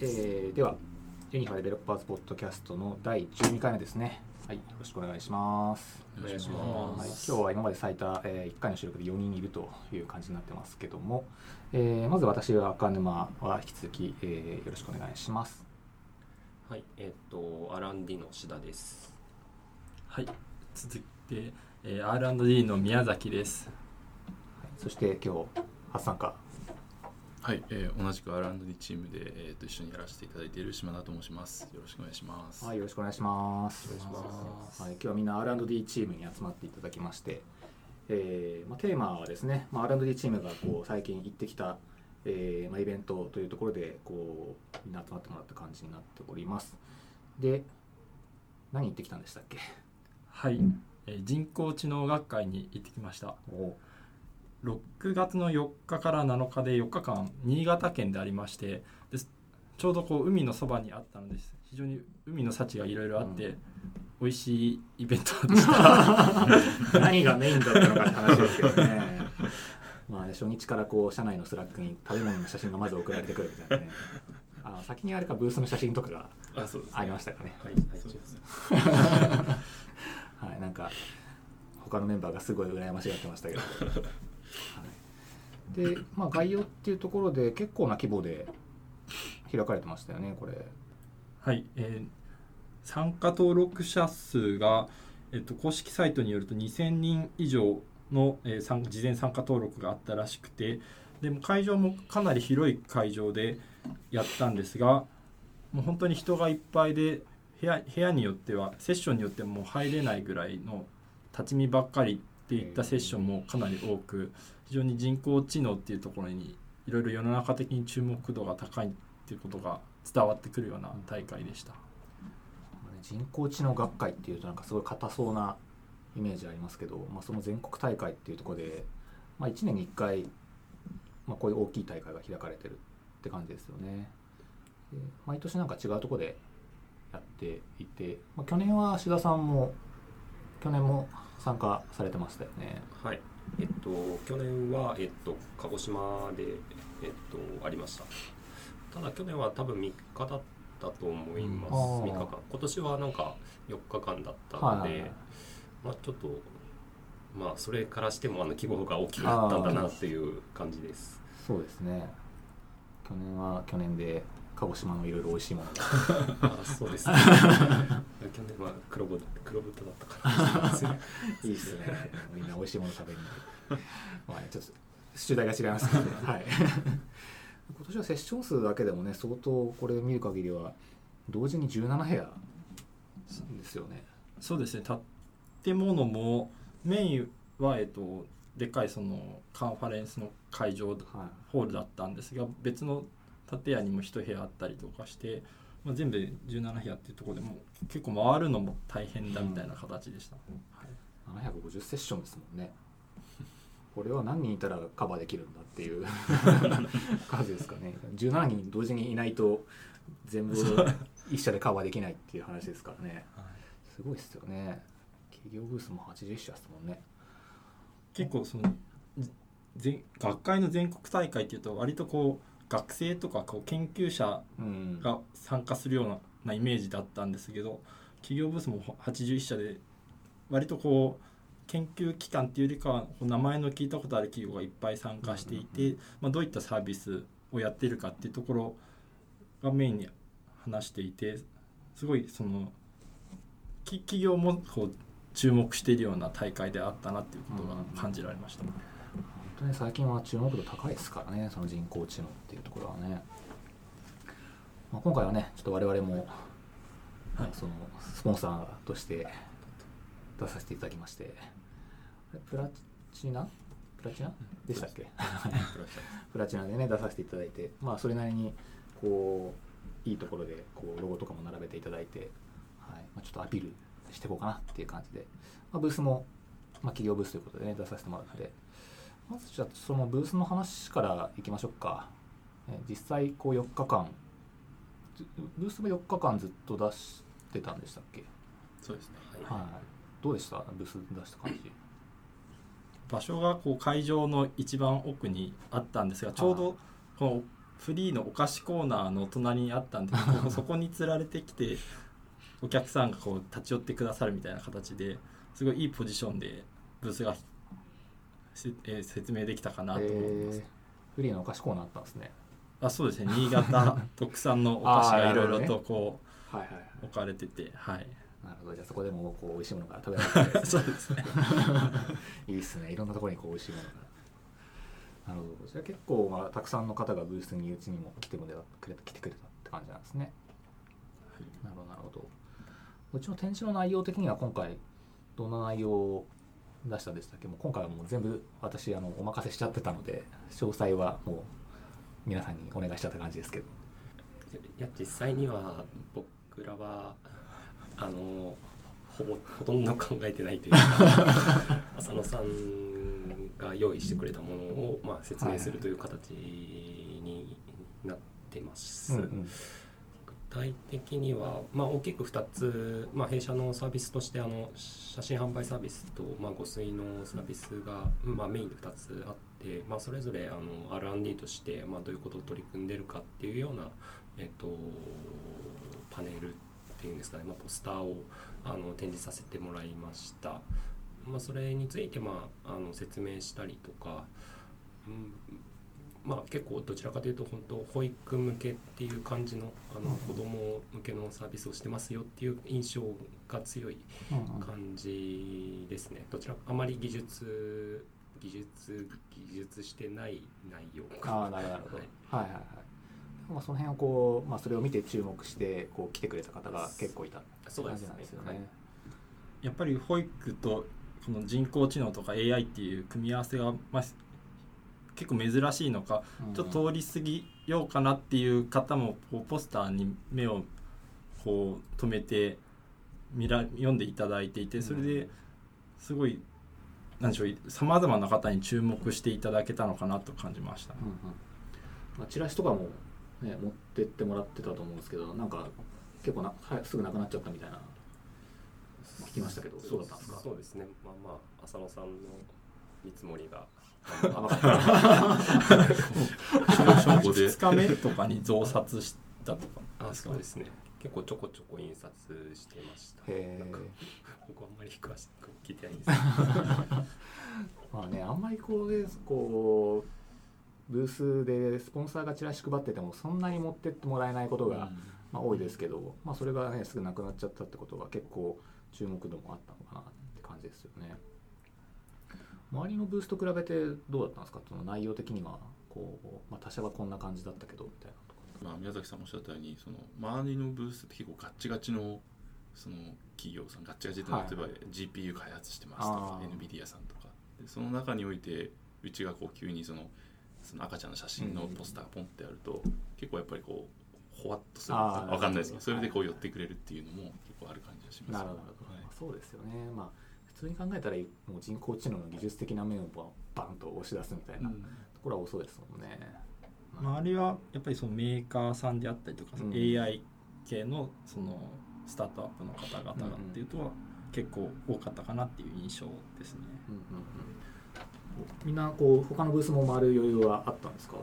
えー、ではユニファデベロッパーズポッドキャストの第12回目ですねはいよろしくお願いしますお願いしはい、ます。今日は今まで最多、えー、1回の収録で4人いるという感じになってますけども、えーまず私は赤沼は引き続き、えーよろしくお願いしますはい、えっ、と、アランディの志田です。はい、続いて、えー、R&D の宮崎です。そして今日初参加はい、えー同じく R&D チームで、えー、と一緒にやらせていただいている島田と申します。よろしくお願いします。はい、よろしくお願いします。お願いしますはい、今日はみんな R&D チームに集まっていただきまして、えーまあ、テーマはですね、まあ、R&D チームがこう最近行ってきた、えーまあ、イベントというところでこうみんな集まってもらった感じになっております。で、何行ってきたんでしたっけ？はい、えー人工知能学会に行ってきました。お6月の4日から7日で4日間新潟県でありましてですちょうどこう海のそばにあったのです。非常に海の幸がいろいろあって、うん。美味しいイベントでした。何がメインだったのかって話ですけどね。まあね、初日からこう社内のスラックに食べ物の写真がまず送られてくるみたいなね。あの先にあれかブースの写真とかがあ、りましたかね。はい、はい、なんか他のメンバーがすごい羨ましがってましたけど、はい、で、まあ、概要っていうところで結構な規模で開かれてましたよねこれ。はい、えー参加登録者数が、えっと、公式サイトによると2000人以上の、えー事前参加登録があったらしくてでも会場もかなり広い会場でやったんですがもう本当に人がいっぱいで部屋部屋によってはセッションによっても入れないぐらいの立ち見ばっかりっていったセッションもかなり多く非常に人工知能っていうところにいろいろ世の中的に注目度が高いっていうことが伝わってくるような大会でした。人工知能学会っていうとなんかすごい硬そうなイメージありますけど、まあ、その全国大会っていうところで、まあ、1年に1回、まあ、こういう大きい大会が開かれてるって感じですよね毎年なんか違うところでやっていて、まあ、去年は志田さんも去年も参加されてましたよねはい。えっと、去年は、えっと、鹿児島で、えっと、ありました。ただ、去年は多分3日だったと思います。うんあー3日間。今年はなんか4日間だったので、はいはいはいまあ、ちょっと、まあ、それからしても、あの規模が大きくなったんだなっていう感じです。そうですね去年は去年で鹿児島のいろいろ美味しいもの。があそうですね。去年は黒豚黒豚だったかな。いいですね。みんな美味しいもの食べに。まあねちょっと主題が違いますけどね。はい。今年はセッション数だけでもね相当これ見る限りは同時に17部屋ですよね。そうですね。建物もメインは、えっと、でっかいそのカンファレンスの会場はい。ホールだったんですが別の建屋にも一部屋あったりとかして、まあ、全部で17部屋っていうところでもう結構回るのも大変だみたいな形でした、はい。750セッションですもんね。これは何人いたらカバーできるんだっていう 数ですかね。17人同時にいないと全部一社でカバーできないっていう話ですからね。すごいですよね。企業ブースも80社ですもんね。結構その学会の全国大会っていうと割とこう学生とかこう研究者うん。が参加するようななイメージだったんですけど企業ブースも81社で割とこう研究機関っていうよりかは名前の聞いたことある企業がいっぱい参加していて、まあ、どういったサービスをやっているかっていうところがメインに話していてすごいそのき企業もこう注目しているような大会であったなっていうことが感じられました。本当に最近は注目度高いですからねその人工知能っていうところはね、まあ、今回はねちょっと我々も、はいそのスポンサーとして出させていただきまして。プラチナ？プラチナ？でしたっけ？プラチナでね出させていただいてまあそれなりにこういいところでこうロゴとかも並べていただいて、はいまあ、ちょっとアピールしていこうかなっていう感じで、まあ、ブースも、まあ、企業ブースということでね出させてもらって、まずじゃあそのブースの話からいきましょうか、え実際こう4日間。ずブースも4日間ずっと出してたんでしたっけ？そうですね。はい。はい。どうでした？ブース出した感じ。場所がこう会場の一番奥にあったんですがちょうどこのフリーのお菓子コーナーの隣にあったんで こそこにつられてきてお客さんがこう立ち寄ってくださるみたいな形ですごいいいポジションでブースがせえー説明できたかなと思います。えーフリーのお菓子コーナーあったんですね。あそうですね。新潟 特産のお菓子がいろいろとこはいはいはう置かれててはい。いなるほど。じゃあそこでもこう美味しいものが食べられて そうですね。いいっすね。いろんなところにこう美味しいものが。なるほど。じゃあ結構まあたくさんの方がブースにうちにも来てくれた来てくれたって感じなんですね。なるほどなるほど。うちの展示の内容的には今回どんな内容を出したんでしたっけ？もう今回はもう全部私あのお任せしちゃってたので詳細はもう皆さんにお願いしちゃった感じですけど。いや実際には僕らは あのほぼほとんど考えてないというか 浅野さんが用意してくれたものを、まあ、説明するという形になってます。うんうん。具体的には、まあ、大きく2つ、まあ、弊社のサービスとしてあの写真販売サービスと、まあ、誤水のサービスが、まあ、メインで2つあって、まあ、それぞれあの R&D として、まあ、どういうことを取り組んでるかっていうような、えっと、パネルっていうんですかね、まあ、ポスターをあの展示させてもらいました。まあ、それについて、まあ、あの説明したりとか、うんまあ、結構どちらかというと本当保育向けっていう感じのあの子供向けのサービスをしてますよっていう印象が強い感じですね。どちらあまり技術技術技術してない内容ああなるほどははい。い、はいはい。まあその辺をこう、まあ、それを見て注目してこう来てくれた方が結構いたそうです。ね。はい。やっぱり保育とこの人工知能とか AI っていう組み合わせが、まあ、結構珍しいのかうんちょっと通り過ぎようかなっていう方もこうポスターに目をこう止めて見ら読んでいただいていてそれですごい何でしょうさまざまな方に注目していただけたのかなと感じました。うんうんまあ、チラシとかも、ね、持ってってもらってたと思うんですけどなんか結構なはすぐなくなっちゃったみたいな聞きましたけどそうだったんですか？そうですね。まあまあ浅野さんの見積もりがあわかった証拠で2日目とかに増刷したとかあそうですね。結構ちょこちょこ印刷してました。へーなんか僕あんまり詳しく聞いてないんですけど。まあねあんまりこうですこうブースでスポンサーがチラシ配っててもそんなに持ってってもらえないことが、まあ、多いですけど、まあ、それがねすぐなくなっちゃったってことは結構注目度もあったのかなって感じですよね周りのブースと比べてどうだったんですか？その内容的にはこう、まあ、他社はこんな感じだったけどみたいなとかまあ、宮崎さんもおっしゃったようにその周りのブースって結構ガッチガチのその企業さんガッチガチってはい。例えば GPU 開発してますとか NVIDIA さんとか。でその中においてうちがこう急にそのその赤ちゃんの写真のポスターがポンってあると、結構やっぱりこうほわっとする。わかんないですけどそれでこうはい。寄ってくれるっていうのも結構ある感じがしますなるほどなるほど、はい。まあそうですよね。まあ普通に考えたらもう人工知能の技術的な面をバンと押し出すみたいなところは多そうですもんね、周りはやっぱりそのメーカーさんであったりとか、うん。AI 系のそのスタートアップの方々がっていうとは結構多かったかなっていう印象ですね。うんうんうん。みんなこう他のブースも回る余裕はあったんですか？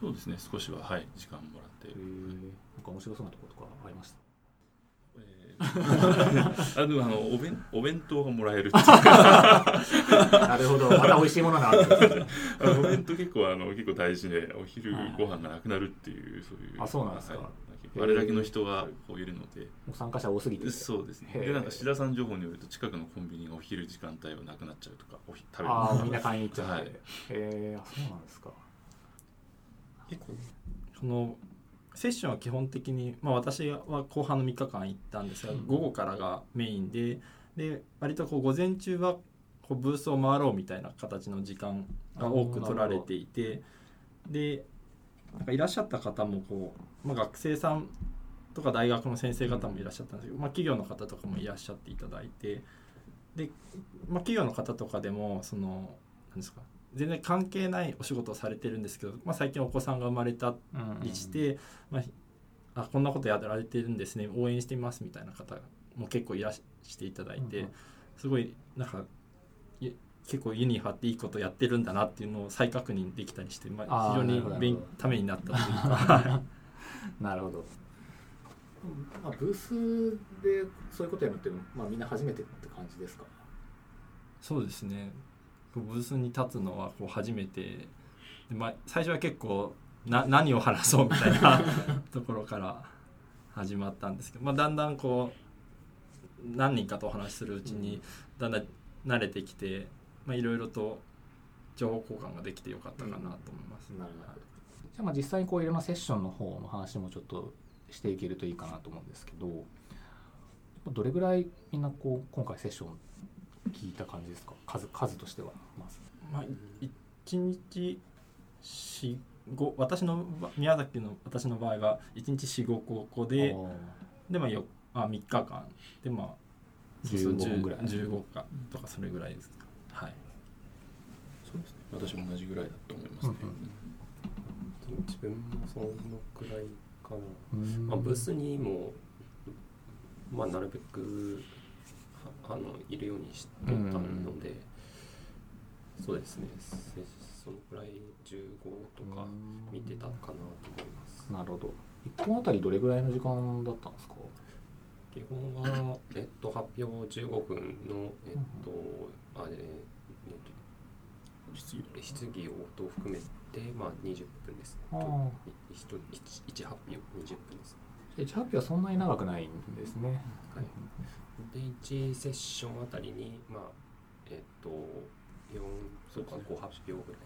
そうですね少しははい時間もらって。なんか面白そうなところとかありました？えーあでもあのお弁お弁当がもらえるっていう。なるほど。また美味しいものがあるんですね。あのお弁当結構あの結構大事でお昼ご飯がなくなるっていうそういう。あそうなんですか。はい。結構あれだけの人がこういるので。もう参加者多すぎて。そうですね。でなんか志田さん情報によると近くのコンビニがお昼時間帯はなくなっちゃうとかおひ食べるああみんな買いに行っちゃって、はい。へえあそうなんですか。結構そのセッションは基本的に、まあ、私は後半の3日間行ったんですが、うん。午後からがメインでで割とこう午前中はこうブースを回ろうみたいな形の時間が多く取られていてでなんかいらっしゃった方もこう、まあ、学生さんとか大学の先生方もいらっしゃったんですけど、まあ、企業の方とかもいらっしゃっていただいてで、まあ、企業の方とかでもそのなんですか全然関係ないお仕事をされてるんですけど、まあ、最近お子さんが生まれたりして、まあ、あこんなことやられてるんですね応援してみますみたいな方も結構いらしていただいて、うんうん。すごいなんかい結構ユニファっていいことやってるんだなっていうのを再確認できたりして、まあ、非常になるほど。勉ためになったというか。なるほど、まあ、ブースでそういうことやるって、まあ、みんな初めてって感じですか？そうですねブースに立つのはこう初めて。で、まあ、最初は結構な何を話そうみたいな ところから始まったんですけど、まあ、だんだんこう何人かとお話しするうちにだんだん慣れてきて、まあ、いろいろと情報交換ができてよかったかなと思います。なるほど。じゃあまあ実際にこういろんなセッションの方の話もちょっとしていけるといいかなと思うんですけどどれぐらいみんなこう今回セッション聞いた感じですか？数数としては。まあ、1日4 5私の場宮崎の私の場合は1日45個であー。で、まあ、よあ3日間。でまあ15分ぐらい。15かとかそれぐらいですはい。そうですね。私も同じぐらいだと思いますね、うん自分もそのくらいかな、うん。まあ、ブースにも、まあ、なるべくはあのいるようにしてたので、そうですね。せそのくらい15とか見てたかなと思います。なるほど。1本あたりどれぐらいの時間だったんですか？基本は、えっと、発表15分の、えっと、あれ、えっ質疑と、質疑応答を含めて、まあ、20分ですね。あー。と一一一発表20分です。1発表はそんなに長くないんですね。はいで、1セッションあたりに、まあ、えっと、4、そうか、5発表ぐらい。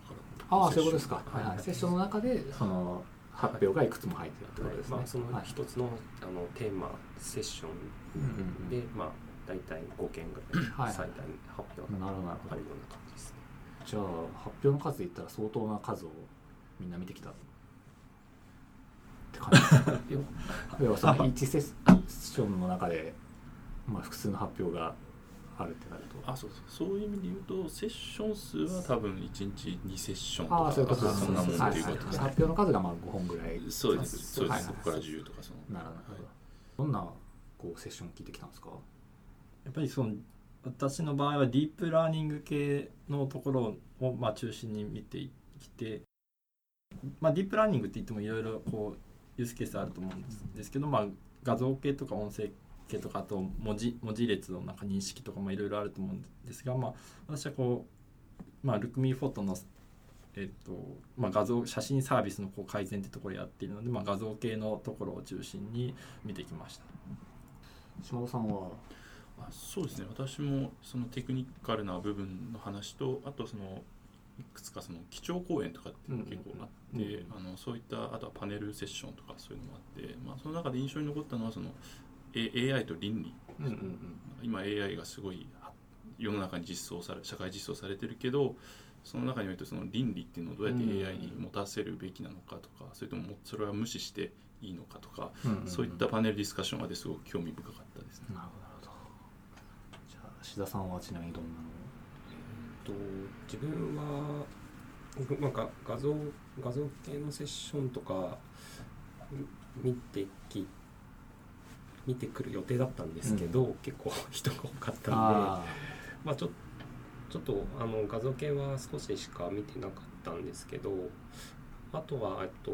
ああそういうことですか、はいはい。はい、セッションの中でその発表がいくつも入ってるってことですね、まあ、そのはい一つのあのテーマセッショうんうんンで、まあ、大体5件ぐらいはい。最大発表なるほどなるほどあるような感じですね。じゃあ発表の数で言ったら相当な数をみんな見てきたって感じですか？要はその1セッションの中で、まあ、複数の発表があるってなると。あそうそう。そういう意味で言うとセッション数は多分1日2セッションとかそういうことそんなもんっていうことで。すね発表の数がまあ5本ぐらい。そうですそうです、はいそこから10とかその。なるほど、どんなこうセッションを聞いてきたんですか？やっぱりその私の場合はディープラーニング系のところをまあ中心に見てきて、まあ、ディープラーニングって言ってもいろいろこうユースケースあると思うんです。ですけど、まあ、画像系とか音声系とかあと文字文字列のなんか認識とかもいろいろあると思うんですが、まあ、私はこう、まあ、ルクミーフォトの、えっとまあ、画像写真サービスのこう改善ってところをやっているので、まあ、画像系のところを中心に見てきました。島尾さんは？あそうですね私もそのテクニカルな部分の話とあとそのいくつかその基調講演とかっていうのが結構あって、うんうんあのそういったあとはパネルセッションとかそういうのもあって、まあ、その中で印象に残ったのはその A- AI と倫理。うんうんうん。今 AI がすごいは世の中に実装され社会実装されてるけどその中においてその倫理っていうのをどうやって AI に持たせるべきなのかとかそれとももそれは無視していいのかとかそういったパネルディスカッションまですごく興味深かったですね。なるほど。なるほどじゃあ志田さんはちなみにどんなの？と自分は、なんか画像画像系のセッションとかみ見てき見てくる予定だったんですけど、結構人が多かったんであまあちょちょっとあの画像系は少ししか見てなかったんですけどあとはえっと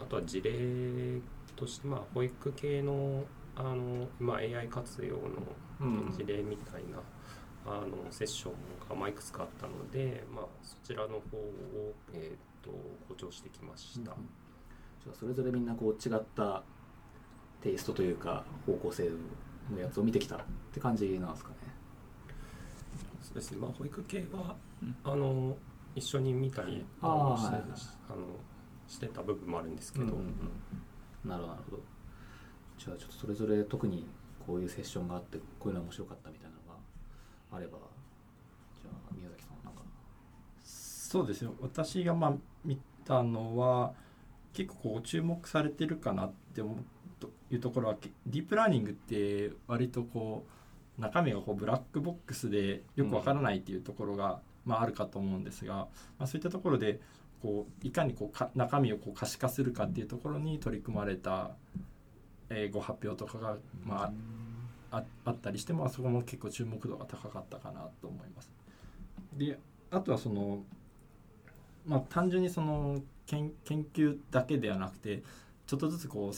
あとは事例としてまあ保育系のあの、まあ、AI 活用のうん。事例みたいな、あのセッションがまあいくつかあったので、まあ、そちらの方を、えー、と補聴してきました。じゃあそれぞれみんなこう違ったテイストというか方向性のやつを見てきたって感じなんですかね。そうですね。まあ、保育系は、うん。あの一緒に見たりあしてあのしてた部分もあるんですけど、うんうんうん。なるほどなるほど。じゃあちょっとそれぞれ特にこういうセッションがあってこういうのが面白かったみたいなのがあればじゃあ宮崎さんなんか。そうですよ私がまあ見たのは結構こう注目されてるかなって思うというところはディープラーニングって割とこう中身がこうブラックボックスでよくわからないっていうところが、まあ、あるかと思うんですが、まあ、そういったところでこういかにこうか中身をこう可視化するかっていうところに取り組まれた、えーご発表とかが、まあ、ああったりして、まあ、そこも結構注目度が高かったかなと思います。であとはそのまあ単純にその研究だけではなくてちょっとずつこう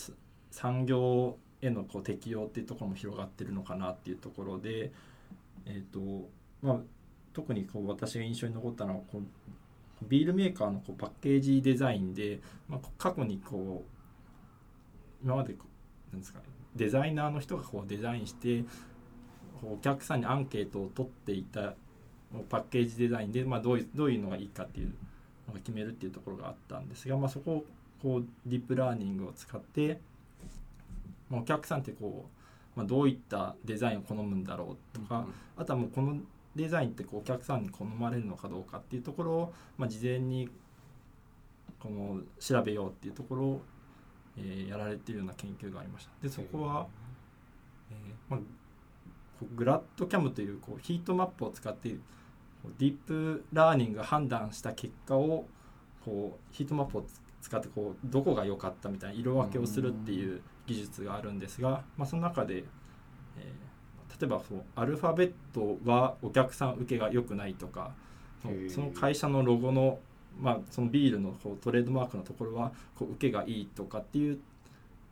産業へのこう適用っていうところも広がってるのかなっていうところで、えーとまあ、特にこう私が印象に残ったのはこうビールメーカーのこうパッケージデザインで、まあ、過去にこう今までなんですか、ね、デザイナーの人がこうデザインしてお客さんにアンケートを取っていたパッケージデザインで、まあ、どういうどういうのがいいかっていうのが決めるっていうところがあったんですが、まあ、そこをこうディープラーニングを使って、まあ、お客さんってこう、まあ、どういったデザインを好むんだろうとか、あとはもうこのデザインってこうお客さんに好まれるのかどうかっていうところを、まあ、事前にこの調べようっていうところを、えー、やられているような研究がありました。でそこは、えーまあ、グラッドキャムというこうヒートマップを使ってディープラーニングが判断した結果をこうヒートマップを使ってこうどこが良かったみたいな色分けをするっていう技術があるんですが、まあ、その中で、えー例えばそうアルファベットはお客さん受けが良くないとかその会社のロゴの,、まあそのビールのこうトレードマークのところはこう受けがいいとかっていう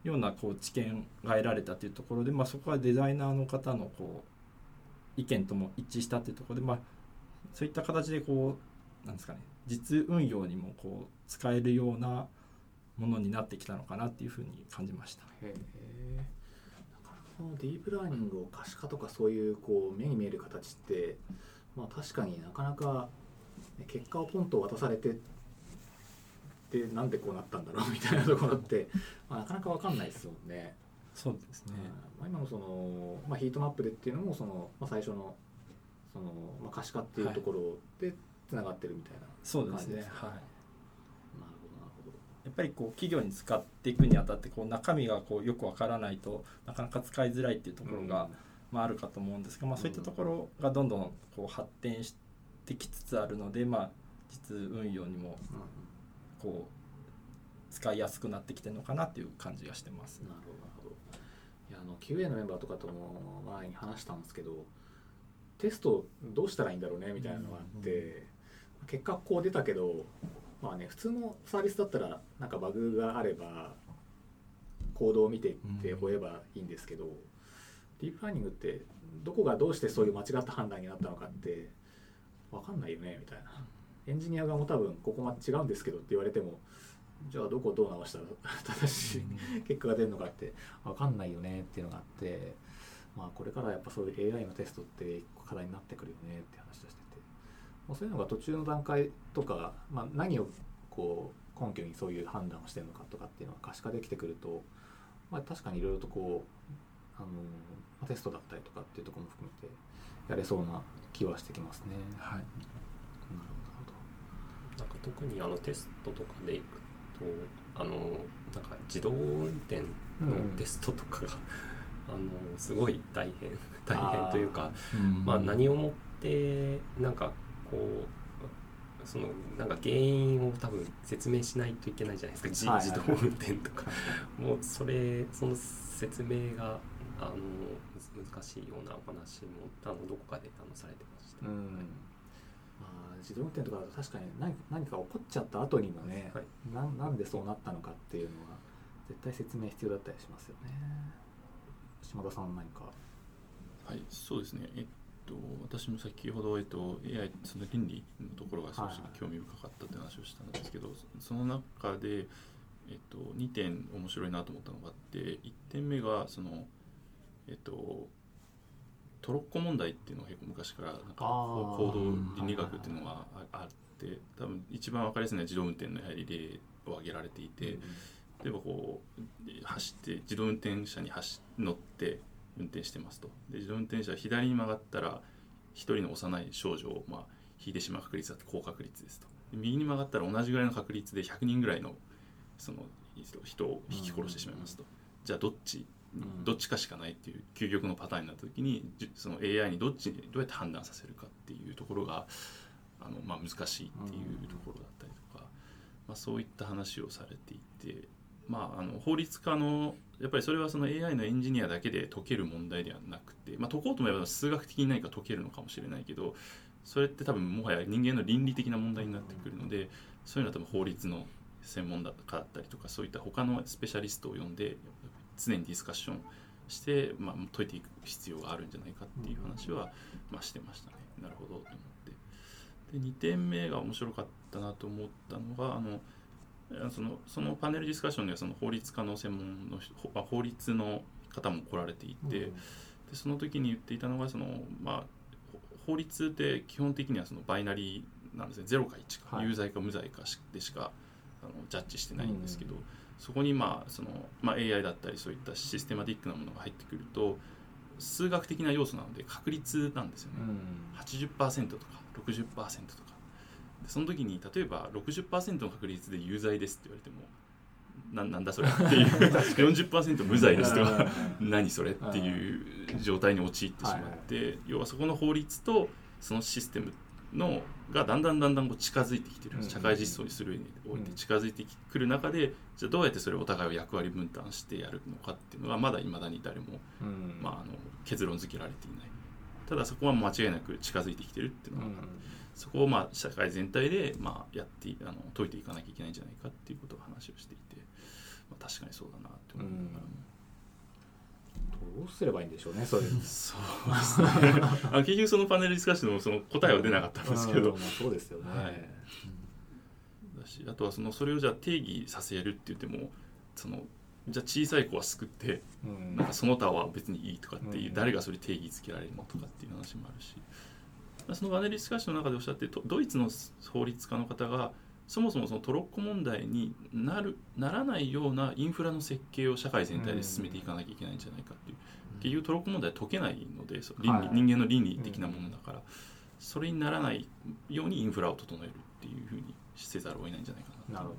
ようなこう知見が得られたというところで、まあ、そこはデザイナーの方のこう意見とも一致したというところで、まあ、そういった形でこうなんですかね実運用にもこう使えるようなものになってきたのかなっていうふうに感じました。へこのディープラーニングを可視化とかそういうこう目に見える形ってまあ確かになかなか結果をポンと渡されてでなんでこうなったんだろうみたいなところって、まあ、なかなか分かんないですもんね。そうですね、まあ、今のその、まあ、ヒートマップでっていうのもその、まあ、最初のその、まあ、可視化っていうところでつながってるみたいな感じですね。はい。やっぱりこう企業に使っていくにあたってこう中身がこうよくわからないとなかなか使いづらいっていうところが、まあ、あるかと思うんですが、まあ、そういったところがどんどんこう発展してきつつあるので、まあ、実運用にもこう使いやすくなってきてるのかなっていう感じがしてます。なるほどいやあの QA のメンバーとかとも前に話したんですけどテストどうしたらいいんだろうねみたいなのがあって、結果こう出たけどまあね普通のサービスだったらなんかバグがあればコードを見ていって追えばいいんですけど、うん、ディープラーニングってどこがどうしてそういう間違った判断になったのかって分かんないよねみたいな。エンジニア側も多分ここまで違うんですけどって言われてもじゃあどこをどう直したら正しい結果が出るのかって分かんないよねっていうのがあってまあこれからやっぱそういう AI のテストって課題になってくるよねって話をしてもうそういうのが途中の段階とか、まあ、何をこう根拠にそういう判断をしてるのかとかっていうのが可視化できてくると、まあ、確かにいろいろとこうあのテストだったりとかっていうところも含めてやれそうな気はしてきますね。はい、なるほど。なんか特にあのテストとかでいくとあのなんか自動運転のテストとかが、うん、あのすごい大変大変というか、まあ、何をもってなんかこうそのなんか原因を多分説明しないといけないじゃないですか、はい、自動運転とか。もうそれその説明があの難しいようなお話もあのどこかであのされてました。うん。まあ、自動運転とかだと確かに何何か起こっちゃった後にもね、はい、ななんでそうなったのかっていうのは絶対説明必要だったりしますよね。島田さん何か。はいそうですね。えっと、私も先ほど、えっと、AI その倫理のところが少し興味深かったって話をしたんですけど、その中で、えっと、2点面白いなと思ったのがあって1点目がその、えっと、トロッコ問題っていうのが結構昔からなんか行動倫理学っていうのがあって多分一番分かりやすいのは自動運転のやはり例を挙げられていて、例えばこう走って自動運転車に走乗って運転してますと。で自動運転車は左に曲がったら1人の幼い少女を、まあ、引いてしまう確率だと高確率ですと。で右に曲がったら同じぐらいの確率で100人ぐらいのその人を引き殺してしまいますと、じゃあどっちどっちかしかないっていう究極のパターンになった時にその AI にどっちにどうやって判断させるかっていうところがあの、まあ、難しいっていうところだったりとか、まあ、そういった話をされていてまあ、あの法律家のやっぱりそれはその AI のエンジニアだけで解ける問題ではなくて、まあ、解こうと思えば数学的に何か解けるのかもしれないけどそれって多分もはや人間の倫理的な問題になってくるのでそういうのは多分法律の専門家だったりとかそういった他のスペシャリストを呼んで常にディスカッションして、まあ、解いていく必要があるんじゃないかっていう話は、まあ、してましたね。なるほどと思って。で2点目が面白かったなと思ったのがあのそのそのパネルディスカッションにはその法律家の専門の法律の方も来られていて、でその時に言っていたのがその、まあ、ほ法律って基本的にはそのバイナリーなんですね。0か1か、はい。有罪か無罪かしでしかあのジャッジしてないんですけど、そこにまあその、まあ、AI だったりそういったシステマティックなものが入ってくると数学的な要素なので確率なんですよね。うん。80%とか60%とか。でその時に例えば60%の確率で有罪ですって言われてもななんだそれ？っていう。40%無罪ですとか 何それ？っていう状態に陥ってしまって、要はそこの法律とそのシステムのがだんだんだんだんこう近づいてきてる、うん。社会実装にする上において近づいてくる中でじゃあどうやってそれをお互いを役割分担してやるのかっていうのがまだいまだに誰も、うん。まあ、あの結論付けられていない。ただそこは間違いなく近づいてきてるっていうのが、そこをまあ社会全体でまあやっていあの解いていかなきゃいけないんじゃないかっていうことを話をしていて、まあ、確かにそうだなって思いながらも。どうすればいいんでしょうねそれ。そうですね。あ結局そのパネルディスカッションのその答えは出なかったんですけど、うんまあそうですよね、はい。だしあとはそのそれをじゃあ定義させるって言ってもそのじゃあ小さい子は救ってうん。なんかその他は別にいいとかっていう、うん。誰がそれ定義つけられるのとかっていう話もあるしそのパネルディスカッションの中でおっしゃってとドイツの法律家の方がそもそもそのトロッコ問題になるならないようなインフラの設計を社会全体で進めていかなきゃいけないんじゃないかっていう、結局トロッコ問題は解けないので倫理、はい。人間の倫理的なものだから、それにならないようにインフラを整えるっていうふうにせざるを得ないんじゃないかななるほど。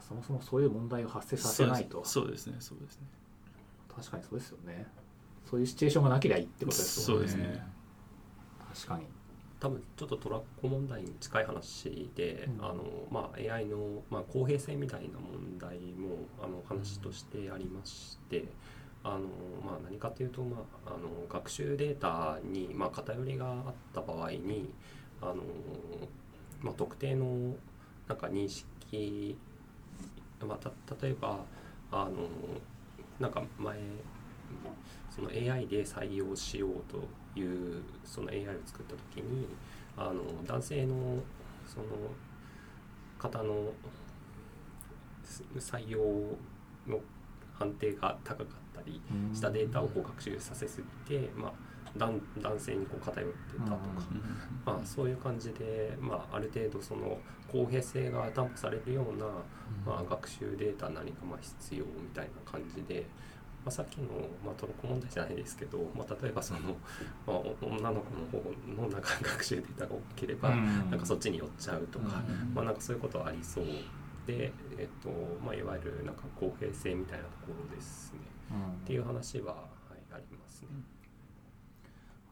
そもそもそういう問題を発生させないと。そうですそうですね。そうですね。確かにそうですよね。そういうシチュエーションがなければいいってことですよね。そうですね確かに。多分ちょっとトラッコ問題に近い話で、うん。あのまあ、AI の、まあ、公平性みたいな問題もあの話としてありまして、あのまあ、何かというと、まあ、あの学習データに、まあ、偏りがあった場合にあの、まあ、特定のなんか認識、まあ、た例えばあのなんか前その AI で採用しようというその AI を作った時にあの男性のその方のす採用の判定が高かったりしたデータをこう学習させすぎて、まあ、男男性にこう偏ってたとか、まあ、そういう感じで、まあ、ある程度その公平性が担保されるような、まあ、学習データ何かまあ必要みたいな感じで、まあ、さっきの、まあ、トロッコ問題じゃないですけど、まあ、例えばその、まあ、お女の子の方のなんか学習データが多ければ、なんかそっちに寄っちゃうとか、まあ、なんかそういうことはありそうで、えっとまあ、いわゆるなんか公平性みたいなところですね。っていう話は、はい、ありますね。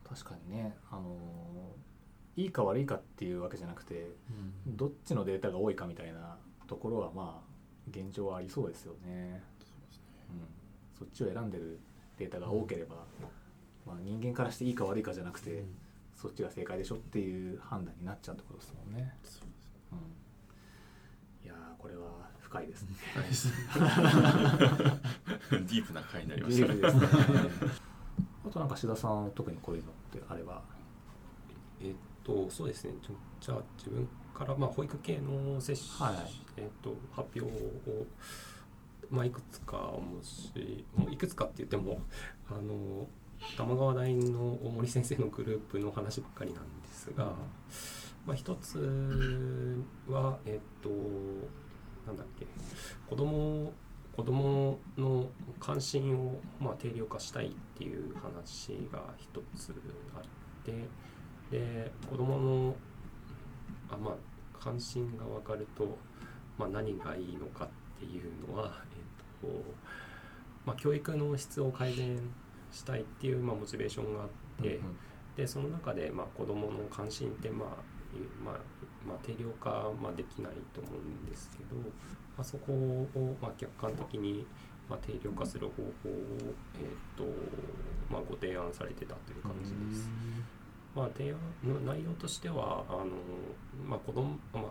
確かにねあのいいか悪いかっていうわけじゃなくてどっちのデータが多いかみたいなところはまあ現状はありそうですよね、うん、そっちを選んでるデータが多ければ、まあ、人間からしていいか悪いかじゃなくて、そっちが正解でしょっていう判断になっちゃうってことですもんね、うん、いやーこれは深いですね。ないです ディープな回になりましたね。ね。あとなんか志田さん特にこういうのってあれば。えっとそうですね。じゃあ自分から、まあ、保育系の接種、はい。えっと、発表を、まあ、いくつかもしもういくつかって言ってもあの玉川大の大森先生のグループの話ばっかりなんですが、まあ、一つはえっとなんだっけ子供子供の関心を、まあ、定量化したいっていう話が一つあってで子供のあまあ関心が分かると、まあ、何がいいのかっていうのは、えっとまあ、教育の質を改善したいっていう、まあ、モチベーションがあって、でその中で、まあ、子どもの関心って、まあいまあまあ、定量化、まあ、できないと思うんですけど、まあ、そこを、まあ、客観的に、まあ、定量化する方法を、えーとまあ、ご提案されてたという感じです。まあ、提案の内容としてはあの、まあ子供まあ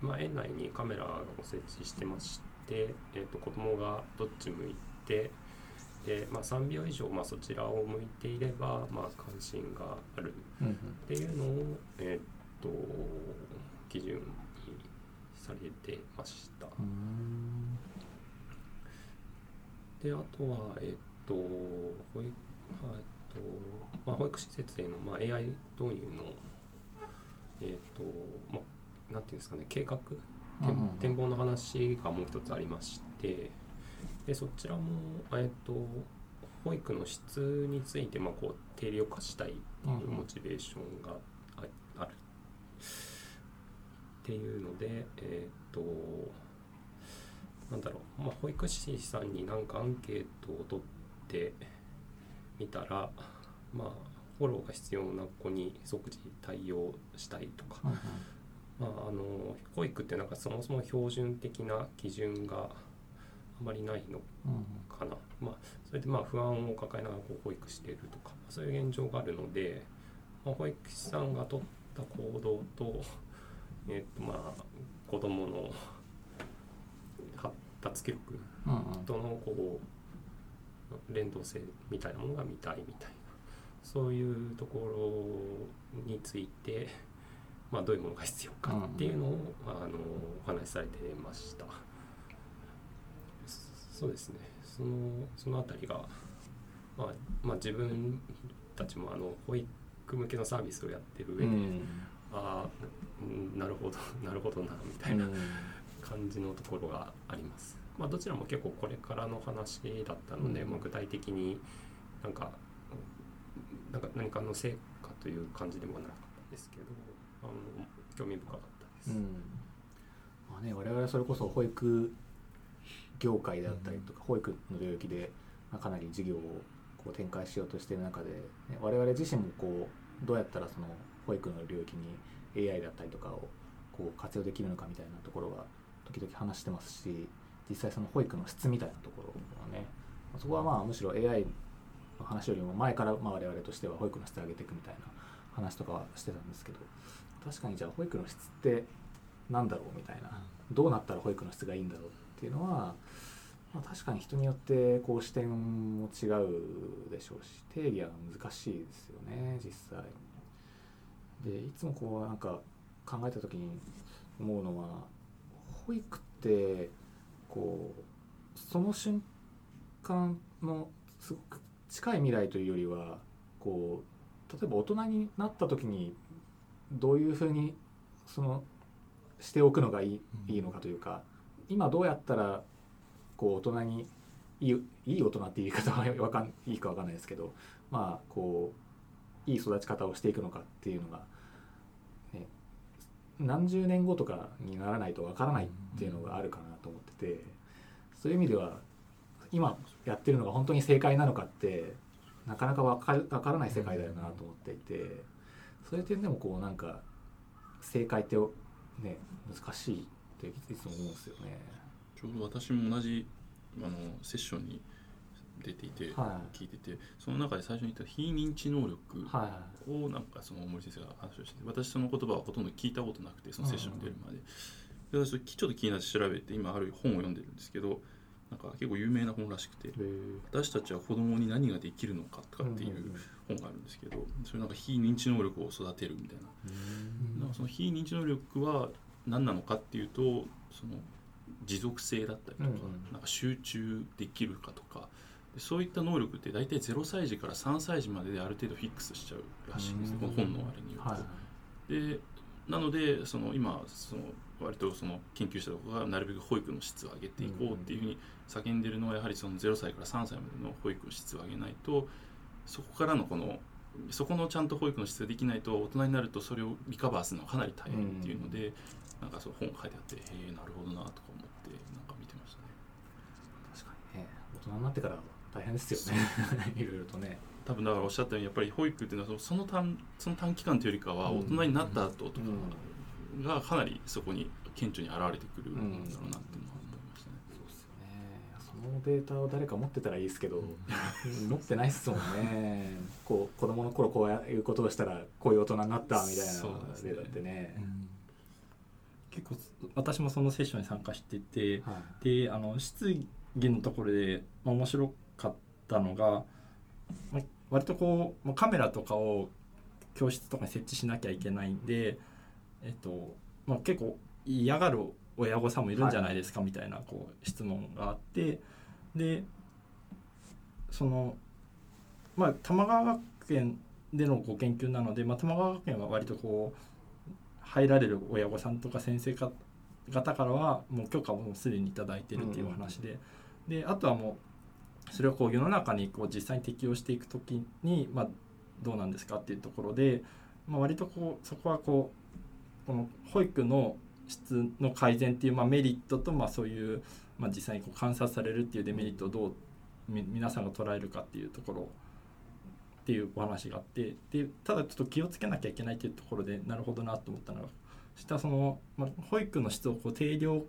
まあ、園内にカメラを設置してまして、えー、と子供がどっち向いてで、まあ、3秒以上、まあ、そちらを向いていれば、まあ、関心がある。っていうのを、えー、と基準にされてました。うん。であとは、えっと保育,、はいとまあ、保育施設への、まあ、AI 導入の、えっとまあ、なんていうんですかね計画展望の話がもう一つありましてでそちらも、えっと保育の質について、まあ、こう定量化したいっていうモチベーションがああるっていうのでえっとなんだろう、まあ、保育士さんになんかアンケートを取ってみたらまあフォローが必要な子に即時対応したいとかうんうんまあ、あの保育ってなんかそもそも標準的な基準があまりないのうん。かな、まあ、それでまあ不安を抱えながらこう保育しているとかそういう現状があるので、まあ、保育士さんが取った行動と,、えっとまあ子どもの発達記録うんうん。とのこう連動性みたいなものが見たいみたいな。そういうところについて、まあ、どういうものが必要かっていうのを、あのお話しされてました。そそうですね。そのそのあたりが、まあまあ、自分たちもあの保育向けのサービスをやってる上で、うん。ああうんなるほどなるほどなみたいな感じのところがあります。まあ、どちらも結構これからの話だったので、うん。まあ、具体的になんかなんか何かの成果という感じでもなかったですけどあの興味深かったです。うんまあね、我々はそれこそ保育業界であったりとか、保育の領域で、まあ、かなり事業をこう展開しようとしている中で、ね、我々自身もこうどうやったらその保育の領域に AI だったりとかをこう活用できるのかみたいなところは時々話してますし実際その保育の質みたいなところはねそこはまあむしろ AI の話よりも前からまあ我々としては保育の質を上げていくみたいな話とかはしてたんですけど確かにじゃあ保育の質ってなんだろうみたいなどうなったら保育の質がいいんだろうっていうのは、まあ、確かに人によってこう視点も違うでしょうし定義は難しいですよね実際。でいつもこうなんか考えた時に思うのは保育ってこうその瞬間のすごく近い未来というよりはこう例えば大人になった時にどういうふうにそのしておくのがいい,、いいのかというか今どうやったらこう大人にいいいい大人っていう言い方はわかんいいかわかんないですけどまあこういい育ち方をしていくのかっていうのが、ね、何十年後とかにならないとわからないっていうのがあるかなと思っててそういう意味では今やってるのが本当に正解なのかってなかなかわかからない世界だよなと思っていてそういう点でもこうなんか正解ってね難しいっていつも思うんですよね。ちょうど私も同じあのセッションに出ていて、は聞いててその中で最初に言った非認知能力はをなんかその森先生が話をして私その言葉はほとんど聞いたことなくてそのセッションに出るまで,、で私ちょっと気になって調べて今ある本を読んでるんですけどなんか結構有名な本らしくて私たちは子供に何ができるのかとかっていう本があるんですけどそれなんか非認知能力を育てるみたいな。なんかその非認知能力は何なのかっていうとその持続性だったりとか,、なんか集中できるかとか。でそういった能力って大体0歳児から3歳児までである程度フィックスしちゃうらしいんですこの本のあれによると。はい。でなのでその今その割とその研究者とかがなるべく保育の質を上げていこうっていうふうに叫んでるのはやはりその0歳から3歳までの保育の質を上げないとそこからのこのそこのちゃんと保育の質ができないと大人になるとそれをリカバーするのはかなり大変っていうので、なんかそう本書いてあってへえなるほどなとか思ってなんか見てましたね。確かにね。大人になってから大変ですよね。いろいろとね。多分だからおっしゃったようにやっぱり保育っていうのはその短その短期間というよりかは大人になった後とかがかなりそこに顕著に現れてくるんだろうなって思いましたね。そうですよね。そのデータを誰か持ってたらいいですけど、持ってないっすもんね。こう子供の頃こういうことをしたらこういう大人になったみたいなそうですね。データってね。結構私もそのセッションに参加しててはい。であの質疑のところで、まあ、面白かったのが、まあ、割とこうまあカメラとかを教室とかに設置しなきゃいけないんで、えっとまあ、結構嫌がる親御さんもいるんじゃないですかみたいなこう質問があってでそのまあ玉川学園でのご研究なので、まあ、玉川学園は割とこう入られる親御さんとか先生方からはもう許可をもうすでに頂いてるっていう話で、であとはもうそれをこう世の中にこう実際に適用していく時に、まあ、どうなんですかっていうところで、まあ、割とこうそこはこうこの保育の質の改善っていう、まあ、メリットと、まあ、そういう、まあ、実際にこう観察されるっていうデメリットをどうみ皆さんが捉えるかっていうところっていうお話があってでただちょっと気をつけなきゃいけないっていうところでなるほどなと思ったのがしたその、まあ、保育の質をこう定量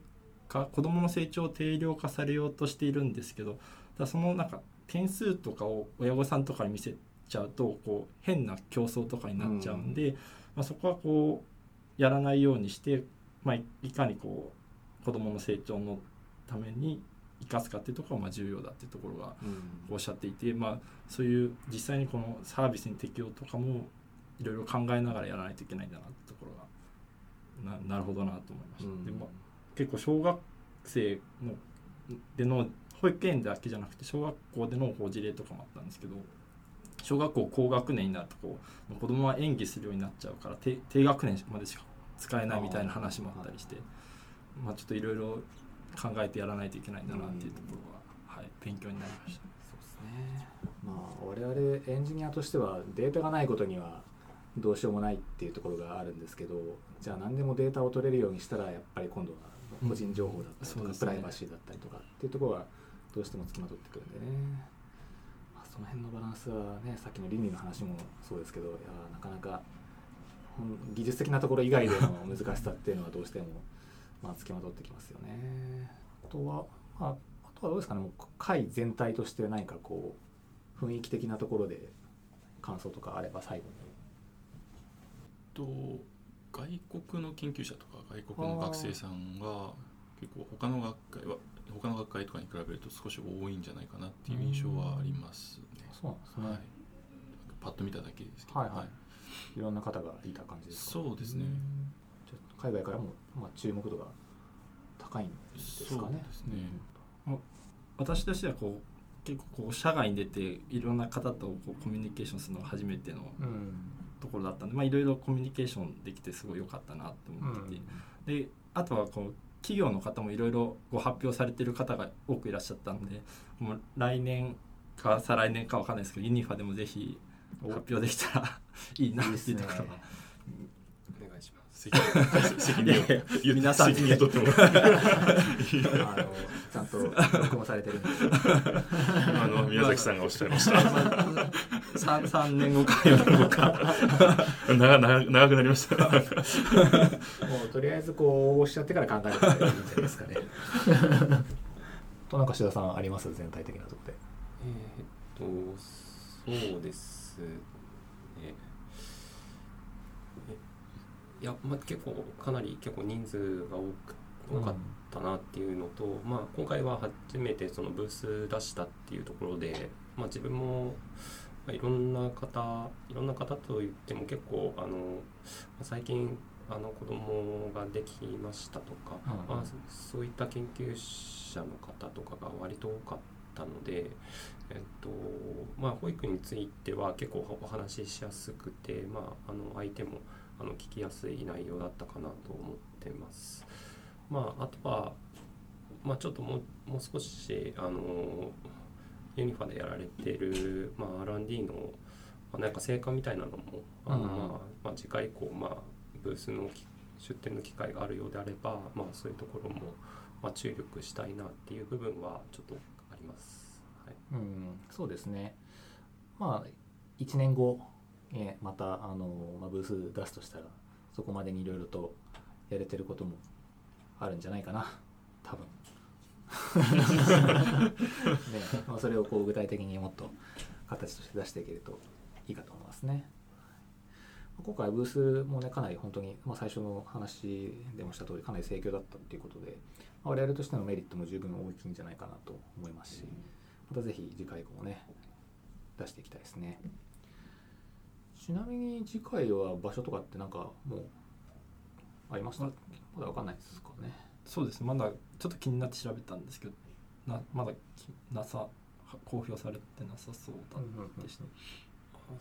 化子どもの成長を定量化されようとしているんですけどただそのなんか点数とかを親御さんとかに見せちゃうとこう変な競争とかになっちゃうんで、まあ、そこはこうやらないようにして、まあ、いいかにこう子どもの成長のために生かすかっていうところがまあ重要だっていうところがおっしゃっていて、まあ、そういう実際にこのサービスに適用とかもいろいろ考えながらやらないといけないんだなってところがななるほどなと思いました。うん。でも結構小学生のでの保育園だけじゃなくて小学校でのこう事例とかもあったんですけど小学校高学年になるとこう子供は演技するようになっちゃうから低低学年までしか使えないみたいな話もあったりしてまあちょっといろいろ考えてやらないといけないんだなっていうところは、はい、勉強になりました。そうですね。まあ我々エンジニアとしてはデータがないことにはどうしようもないっていうところがあるんですけどじゃあ何でもデータを取れるようにしたらやっぱり今度は個人情報だったりとか、うん。ねプライバシーだったりとかっていうところはどうしてもつきまとってくるんでね、まあ、その辺のバランスはねさっきの倫理の話もそうですけどいやなかなか技術的なところ以外での難しさっていうのはどうしてもまあつきまとってきますよね。あとは、まあ、あとはどうですかねもう会全体として何かこう雰囲気的なところで感想とかあれば最後に。と外国の研究者とか外国の学生さんが結構他の学会は他の学会とかに比べると少し多いんじゃないかなっていう印象はありますね。そうなんですね。はい、パッと見ただけですけど、はいはいいろんな方がいた感じですか？そうですねん。海外からもまあ注目度が高いんですかね。そうですね私としてはこう結構こう社外に出ていろんな方とこうコミュニケーションするのが初めてのうん。ところだったんで、まあ、いろいろコミュニケーションできてすごい良かったなと思ってて、であとはこう企業の方もいろいろご発表されてる方が多くいらっしゃったんでもう来年か再来年かわかんないですけどユニファでもぜひ発表できたら いいなっていうところが責任を皆さん責任を取ってもらってあのちゃんと録音されてるんで。あの宮崎さんがおっしゃいました。3, 3年後か4年後か 長長長くなりました。もうとりあえずこう応募しちゃってから考えるのがいいんじゃないですかね。となんか志田さんあります？全体的なところで。えーっとそうですねえいや、まあ、結構かなり結構人数が多く多かったなっていうのと、まあ、今回は初めてそのブース出したっていうところで、まあ、自分も、まあ、いろんな方いろんな方と言っても結構あの最近あの子供ができましたとか、うん。まあ、そそういった研究者の方とかが割と多かったので、えっとまあ、保育については結構お話ししやすくて、まあ、あの相手もあの聞きやすい内容だったかなと思ってます。まあ、あとは、まあ、ちょっともうもう少しあのユニファでやられてる、まあ、R&D の、まあ、なんか成果みたいなのもあの、うんまあまあ、次回以降、まあ、ブースのき出展の機会があるようであれば、まあ、そういうところも、まあ、注力したいなっていう部分はちょっとあります。はいうん、そうですね。まあ1年後、えまたあの、まあ、ブース出すとしたらそこまでにいろいろとやれてることもあるんじゃないかな。多分。ねまあ、それをこう具体的にもっと形として出していけるといいかと思いますね。今回ブースもねかなり本当に、まあ、最初の話でもした通りかなり盛況だったっていうことで、まあ、我々としてのメリットも十分大きいんじゃないかなと思いますしまたぜひ次回以降もね出していきたいですね。ちなみに次回は場所とかってなんかもうありました？まだ分かんないですかね。そうですまだちょっと気になって調べたんですけどなまだきなさ公表されてなさそうだでした、あ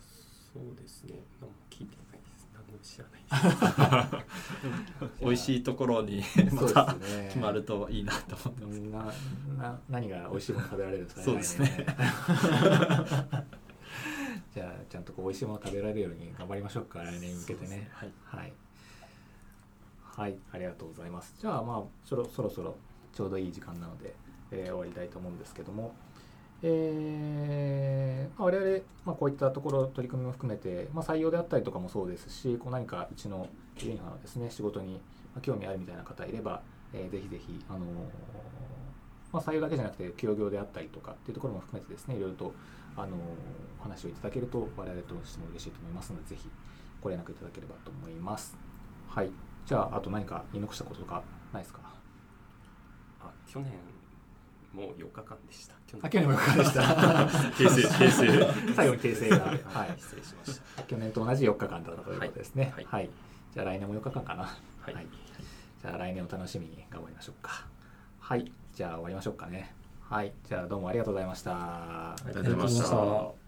そうですね。何も聞いてないです。何も知らないです。美味しいところにまたね決まるといいなと思ってます。なな何が美味しいもの食べられるんですかね。そうですね じゃあちゃんとこう美味しいもの食べられるように頑張りましょうか。来年に向けてね。はい。はい。はい。ありがとうございます。じゃあまあそろそろそろちょうどいい時間なので、えー終わりたいと思うんですけども。えーまあ我々、まあ、こういったところ取り組みも含めて、まあ、採用であったりとかもそうですしこう何かうちのユニファのですね仕事にまあ興味あるみたいな方いれば、えーぜひぜひ、あのーまあ、採用だけじゃなくて協業であったりとかっていうところも含めてですねいろいろと、あの話をいただけると我々としても嬉しいと思いますのでぜひご連絡いただければと思いますはいじゃああと何か言い残したこととかないですか？あ去年もう4日間でした去あ去年もよかったでした 訂正訂正最後に訂正がはい失礼しました去年と同じ4日間だったということですね。は。はいいじゃあ来年も4日間かな。はい、じゃあ来年を楽しみに頑張りましょうか。はい。じゃあ終わりましょうかね。はい。じゃあどうもありがとうございました。ありがとうございました